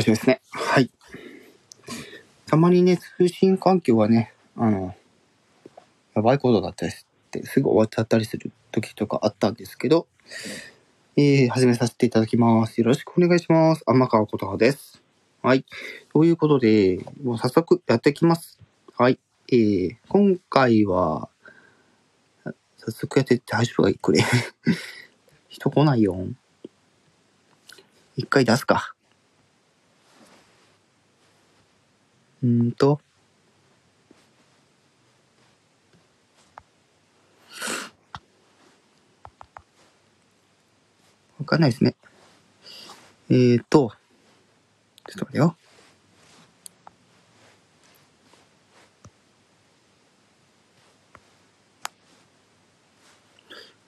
大丈夫ですね。はい。たまにね、通信環境がね、あの、やばいことだったりして、すぐ終わっちゃったりする時とかあったんですけど、えー、始めさせていただきます。よろしくお願いします。天川琴葉です。はい。ということで、もう早速やっていきます。はい。えー、今回は、早速やってって大丈夫かい？これ。人来ないよ。一回出すか。うんと。わかんないですね。えーと。ちょっと待ってよ。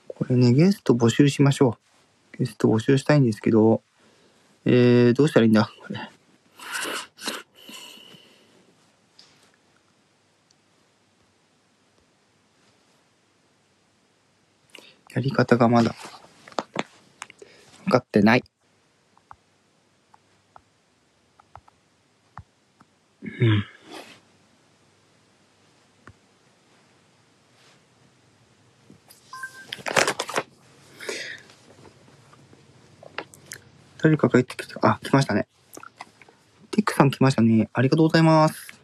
これね、ゲスト募集しましょう。ゲスト募集したいんですけど、えー、どうしたらいいんだ？これ。やり方がまだ分かってない。うん。誰かが帰ってきた。あ、来ましたね。ティックさん来ましたね。ありがとうございます。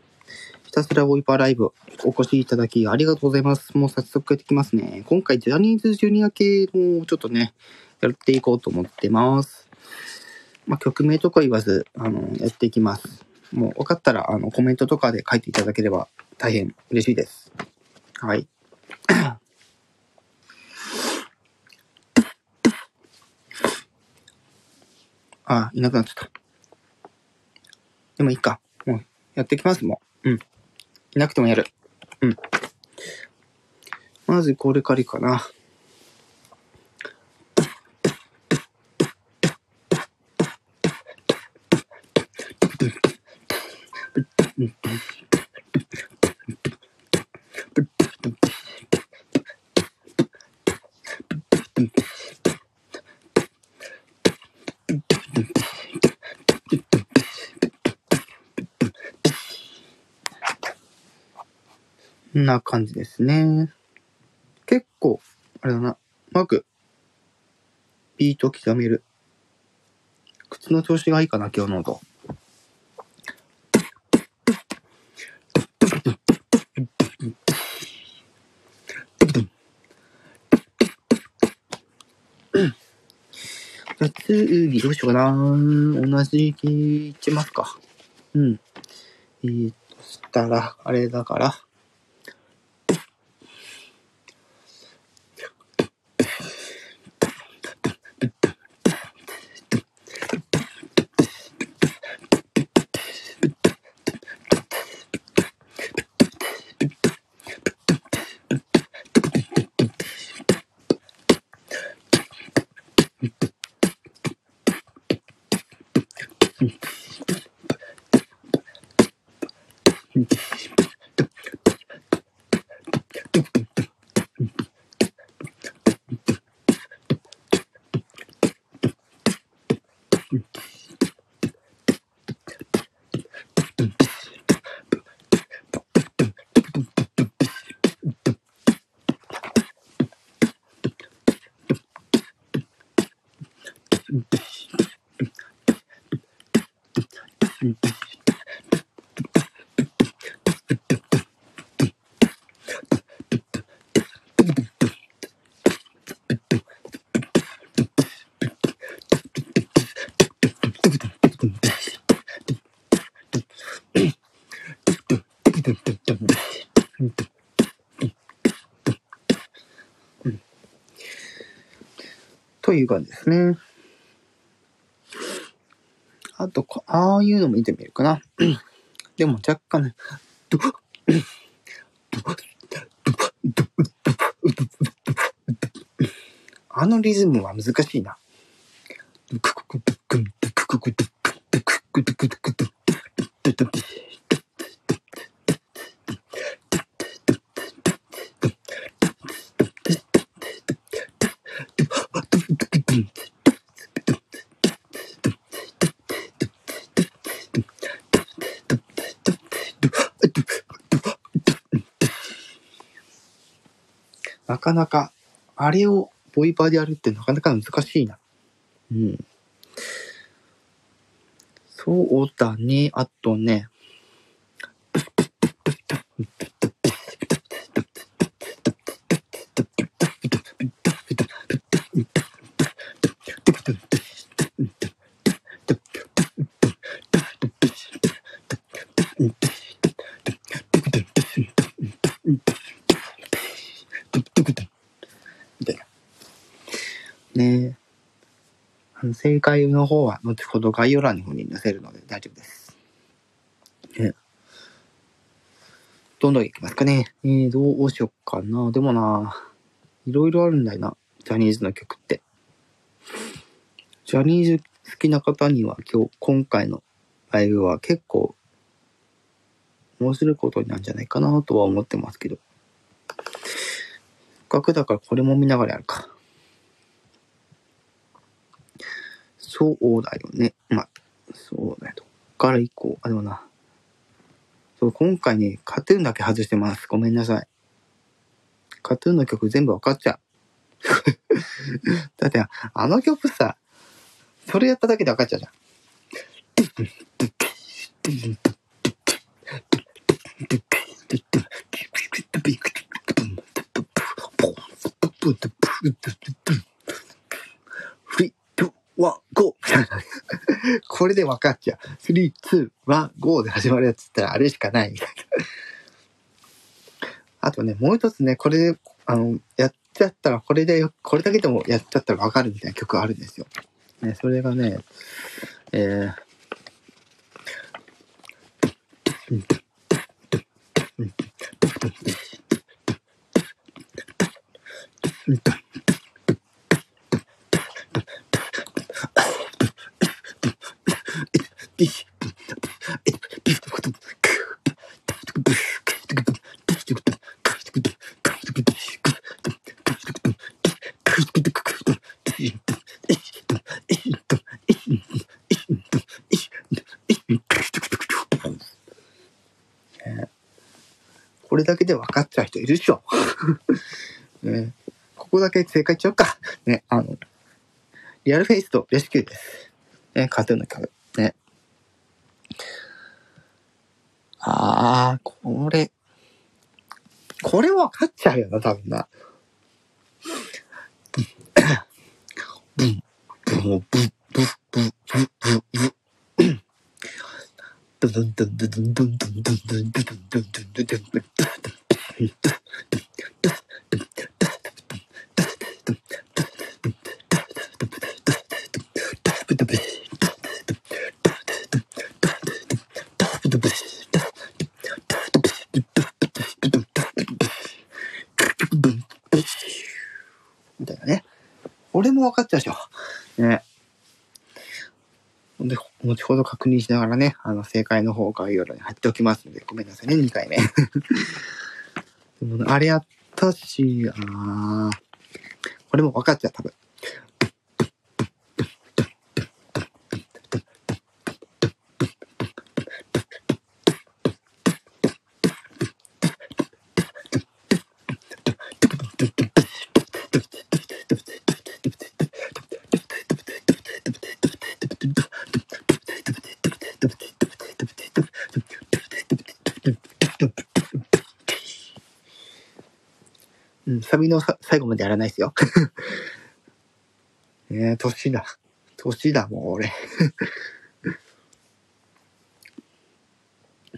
ひたすらボイパーライブお越しいただきありがとうございます。もう早速やっていきますね。今回ジャニーズジュニア系のちょっとね、やっていこうと思ってます。まあ、曲名とか言わず、あの、やっていきます。もう分かったら、あの、コメントとかで書いていただければ大変嬉しいです。はい。あ、いなくなっちゃった。でもいいか。もう、やっていきます、もう。なくてもやる。うん。まずこれからかな。な感じですね。結構、あれだな。うまく、ビート刻める。靴の調子がいいかな、今日の音。じゃ次、どうしようかな。同じいっちゃいますか。うん。えー、としたら、あれだから。という感じですね。あと、ああいうのも見てみるかな。でも若干ね、ドドあのリズムは難しいな。なかなか、あれをボイパーでやるってなかなか難しいな。うん。そうだね。あとね。正解の方は後ほど概要欄の方に載せるので大丈夫です。ね、どんどんいきますかね。えー、どうしよっかな。でもな、いろいろあるんだよな。ジャニーズの曲って。ジャニーズ好きな方には今日、今回のライブは結構面白いことになるんじゃないかなとは思ってますけど。せっかくだからこれも見ながらやるか。そうだよね。まあ、そうだよ。どっから行こう。あ、でもな。そう、今回ね、カトゥーンだけ外してます。ごめんなさい。カトゥーンの曲全部わかっちゃう。だって、あの曲さ、それやっただけでわかっちゃうじゃん。three, two, one, go これで分かっちゃう。 three, two, one, go で始まるやつったらあれしかないみたいな。あとね、もう一つね、これで、あの、やっちゃったら、これで、これだけでもやっちゃったら分かるみたいな曲あるんですよ。ね、それがね、えー、れだけで分かっちゃう人いるでしょ。ね、ここだけ正解言っちゃうか。ね、あの、リアルフェイスとレスキューです。ね、カトゥーンの曲。ね。あー、これ。これ分かっちゃうよな、多分な。ブン、ブン、ブン、ブン、ブン、ブン、ブン、ブン。ドドンドンドンドンドンドンドンドンドンドンドンドンドンドンドンみたいなね。俺も分かっちゃうでしょ。ね。で、後ほど確認しながらね、あの、正解の方を概要欄に貼っておきますので、ごめんなさいね、2回目。でもあれやったし、ああこれも分かっちゃう、多分。サビのさ最後までやらないですよ。ねえ、年だ。年だ、もう俺。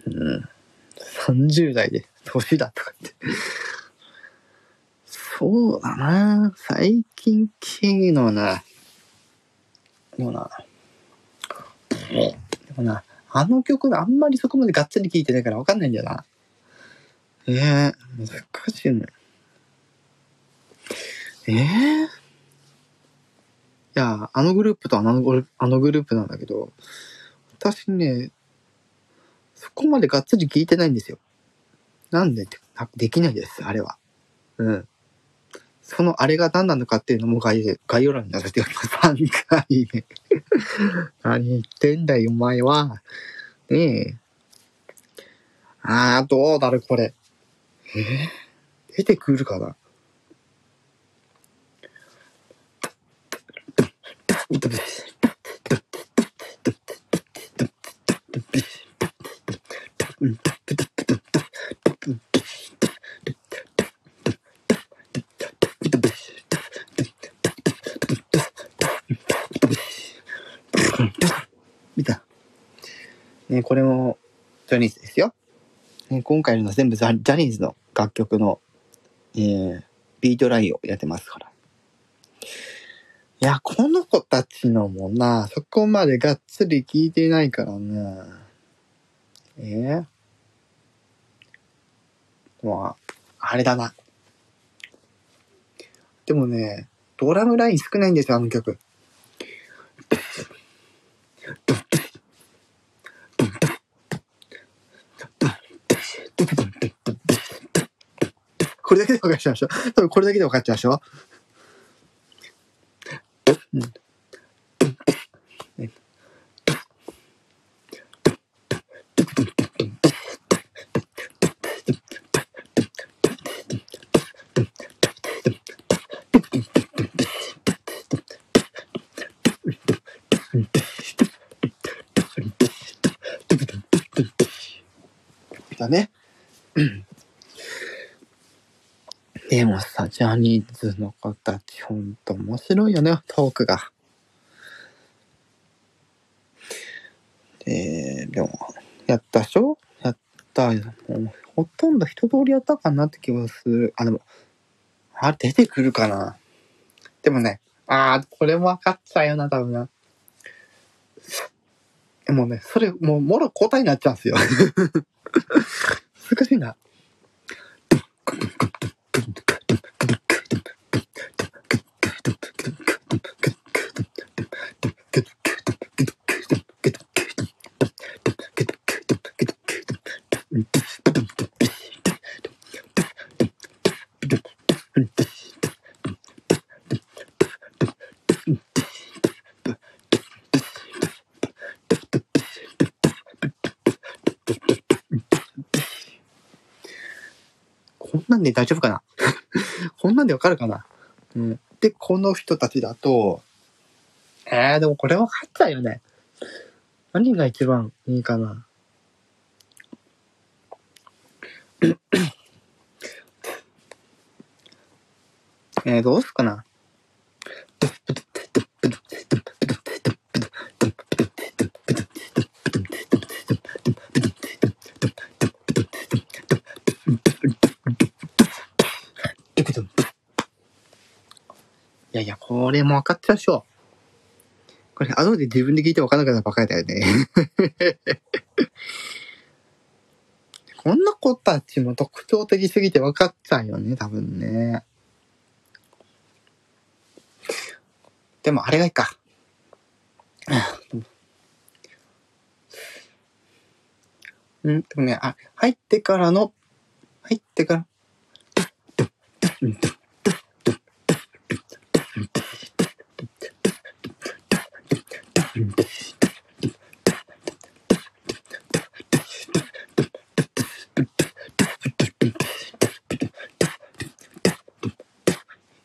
うん。30代で年だとかって。そうだな最近系のな。でもな。でもな、あの曲あんまりそこまでがっつり聴いてないからわかんないんだよな。ええ難しいね。ええいや、あのグループとあのグルあのグループなんだけど、私ね、そこまでがっつり聞いてないんですよ。なんでって、できないです、あれは。うん。そのあれが何なのかっていうのも概概要欄に載せております。3回目。何言ってんだよ、お前は。ねえ。あー、どうだろ、これ。えー？出てくるかな？見た。ね、これもジャニーズですよ。ね、今回の全部ジャニーズの楽曲の、えー、ビートラインをやってますから。いや、この子たちのもな、そこまでがっつり聞いてないからね。え？ー、まあ、あれだな。でもね、ドラムライン少ないんですよ、あの曲。これだけで分かっちゃいましょう。多分これだけで分かっちゃいましょだね。でもさ、ジャニーズの子たちほんと面白いよね、トークが。で、でも、やったでしょ？やった。もうほとんど一通りやったかなって気がする。あ、でも、あ、出てくるかな？でもね、あー、これも分かっちゃうよな、多分な。でもね、それ、もう、もろ交代になっちゃうんですよ。難しいな。んで大丈夫かな？こんなんでわかるかな？うん。で、この人たちだと、えー、でもこれ分かったよね。何が一番いいかな？えー、どうすっかな？これも分かっちゃうでしょ。これ、後で自分で聞いて分からなかったらバカだよね。こんな子たちも特徴的すぎて分かっちゃうよね、多分ね。でも、あれがいいか。うん、でもね、あ、入ってからの、入ってから、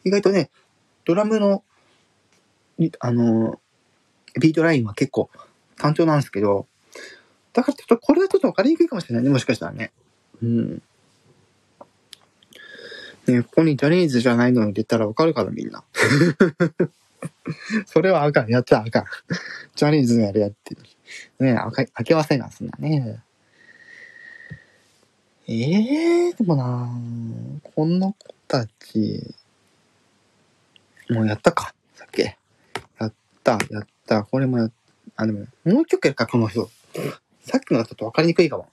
意外とね、ドラムの、にあの、ビートラインは結構単調なんですけど、だからちょっとこれはちょっと分かりにくいかもしれないね、もしかしたらね。うん。ねここにジャニーズじゃないのを入れたら分かるからみんな。それはあかん。やっちゃあかん。ジャニーズのやるやって。ねあか、明けませんがすんだね。ええー、でもなこの子たち、もうやったか。さっき。やった、やった。これもやあ、でも、もう一曲やるか、この人。さっきのはちょっと分かりにくいかも。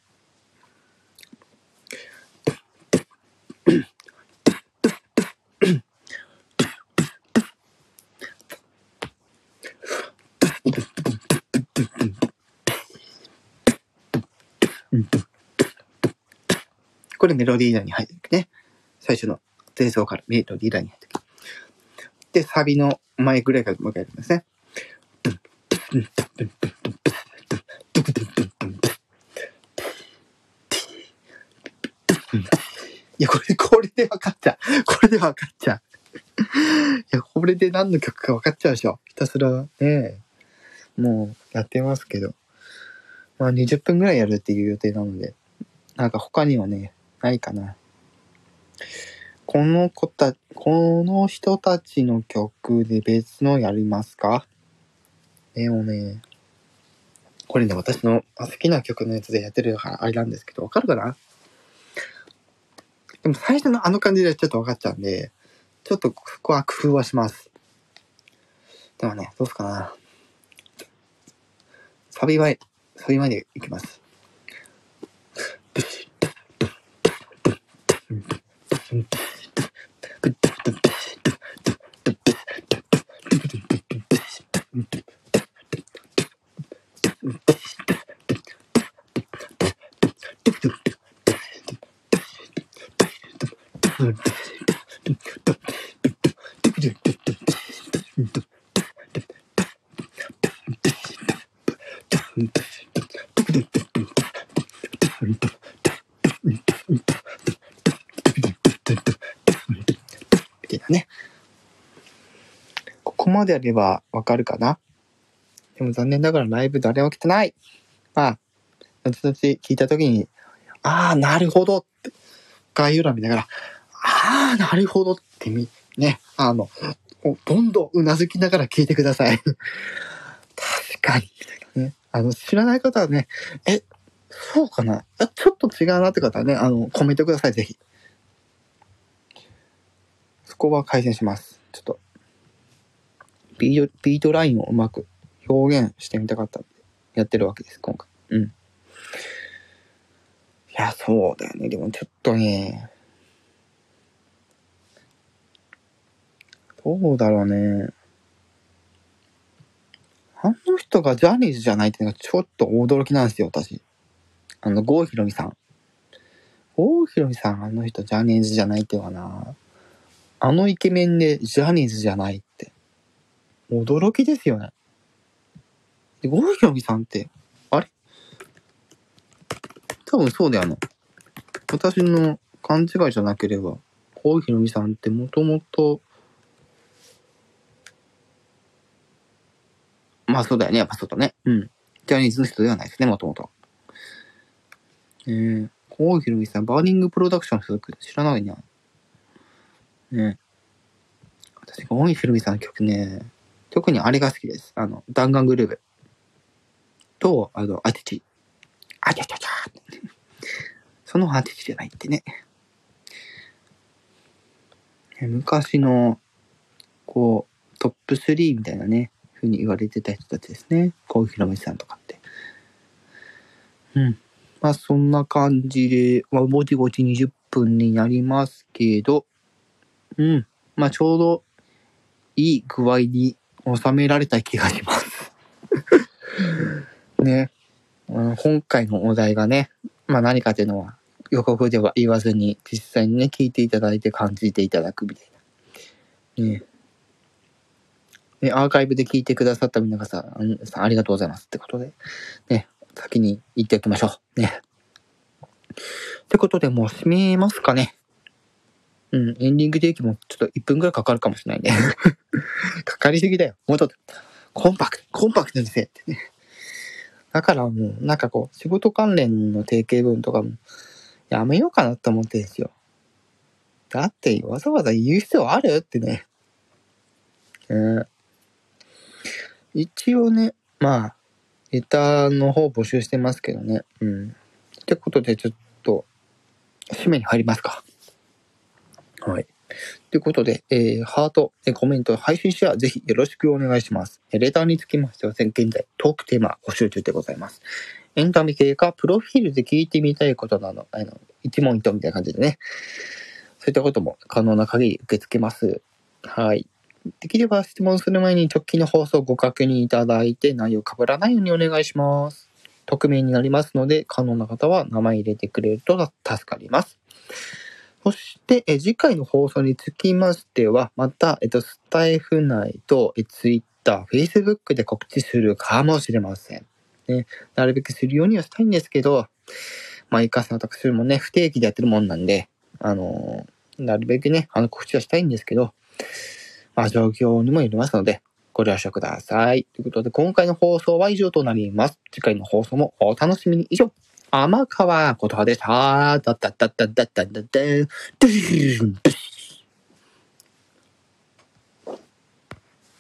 これメロディーラインに入ってるね。最初の前奏からメロディーラインに入ってる。で、サビの前ぐらいからもう一回やるんですね。いや、これ、これで分かっちゃう。これで分かっちゃう。や、これで何の曲か分かっちゃうでしょ。ひたすらね、もうやってますけど。まあ20分ぐらいやるっていう予定なので、なんか他にはね、ないかな。この子た、この人たちの曲で別のやりますか？でもね、これね、私の好きな曲のやつでやってるからあれなんですけど、わかるかな？でも最初のあの感じでちょっとわかっちゃうんで、ちょっとここは工夫はします。でもね、どうすかな？サビ前、サビ前でいきます。までやればわかるかな？でも残念ながらライブ誰も来てないまあ、後々聞いたときに、ああ、なるほどって、概要欄見ながら、ああ、なるほどってみ、ね、あの、どんどんうなずきながら聞いてください。確かに、みたいなね。あの、知らない方はね、え、そうかな？ちょっと違うなって方はね、あの、コメントください、ぜひ。そこは改善します。ちょっと、ビート、ビートラインをうまく表現してみたかったんで、やってるわけです、今回。うん。いや、そうだよね。でもちょっとね、どうだろうね。あの人がジャニーズじゃないっていうのがちょっと驚きなんですよ、私。あの、郷ひろみさん。郷ひろみさん、あの人ジャニーズじゃないっていうのはな。あのイケメンでジャニーズじゃないって。驚きですよね。で、郷ひろみさんって、あれ？多分そうだよな。私の勘違いじゃなければ、郷ひろみさんってもともと、まあそうだよね、やっぱそうだね。うん。ジャニーズの人ではないですね、もともと。えー、郷ひろみさん、バーニングプロダクション所属。知らないな。ね私、郷ひろみさんの曲ね、特にあれが好きです。あの、弾丸グルーヴ。と、あの、アティチ。あちゃちゃちゃそのアティチじゃないってね。ね昔の、こう、トップ3みたいなね、ふうに言われてた人たちですね。郷ひろみさんとかって。うん。まあ、そんな感じで、まあ、ぼちぼち20分になりますけど、うん。まあ、ちょうど、いい具合に収められた気がします。ね。うん今回のお題がね、まあ何かっていうのは予告では言わずに実際にね、聞いていただいて感じていただくみたいな。ねね、アーカイブで聞いてくださった皆さん、ありがとうございますってことで、ね、先に言っておきましょう。ね。ってことでもう締めますかね。うん、エンディング定期もちょっと1分くらいかかるかもしれないね。かかりすぎだよ。もうちょっと、コンパクト、コンパクトにせえってね。だからもう、なんかこう、仕事関連の定型文とかも、やめようかなって思ってるんですよ。だって、わざわざ言う必要あるってね。うん。一応ね、まあ、レターの方募集してますけどね。うん。ってことで、ちょっと、締めに入りますか。はい。ということで、えー、ハート、えコメント、配信シェア、ぜひよろしくお願いします。えレターにつきましては、現在、トークテーマ募集中でございます。エンタメ系か、プロフィールで聞いてみたいことなど、あの、一問一答みたいな感じでね、そういったことも可能な限り受け付けます。はい。できれば質問する前に直近の放送をご確認いただいて、内容被らないようにお願いします。匿名になりますので、可能な方は名前入れてくれると助かります。そして、え次回の放送につきましては、また、えっと、スタイフ内と、え Twitter、Facebook で告知するかもしれません。ね、なるべくするようにはしたいんですけど、まあ、いかさん私もね、不定期でやってるもんなんで、あのー、なるべくね、あの、告知はしたいんですけど、まあ、状況にもよりますので、ご了承ください。ということで、今回の放送は以上となります。次回の放送もお楽しみに。以上。天川琴葉でした。だだだ。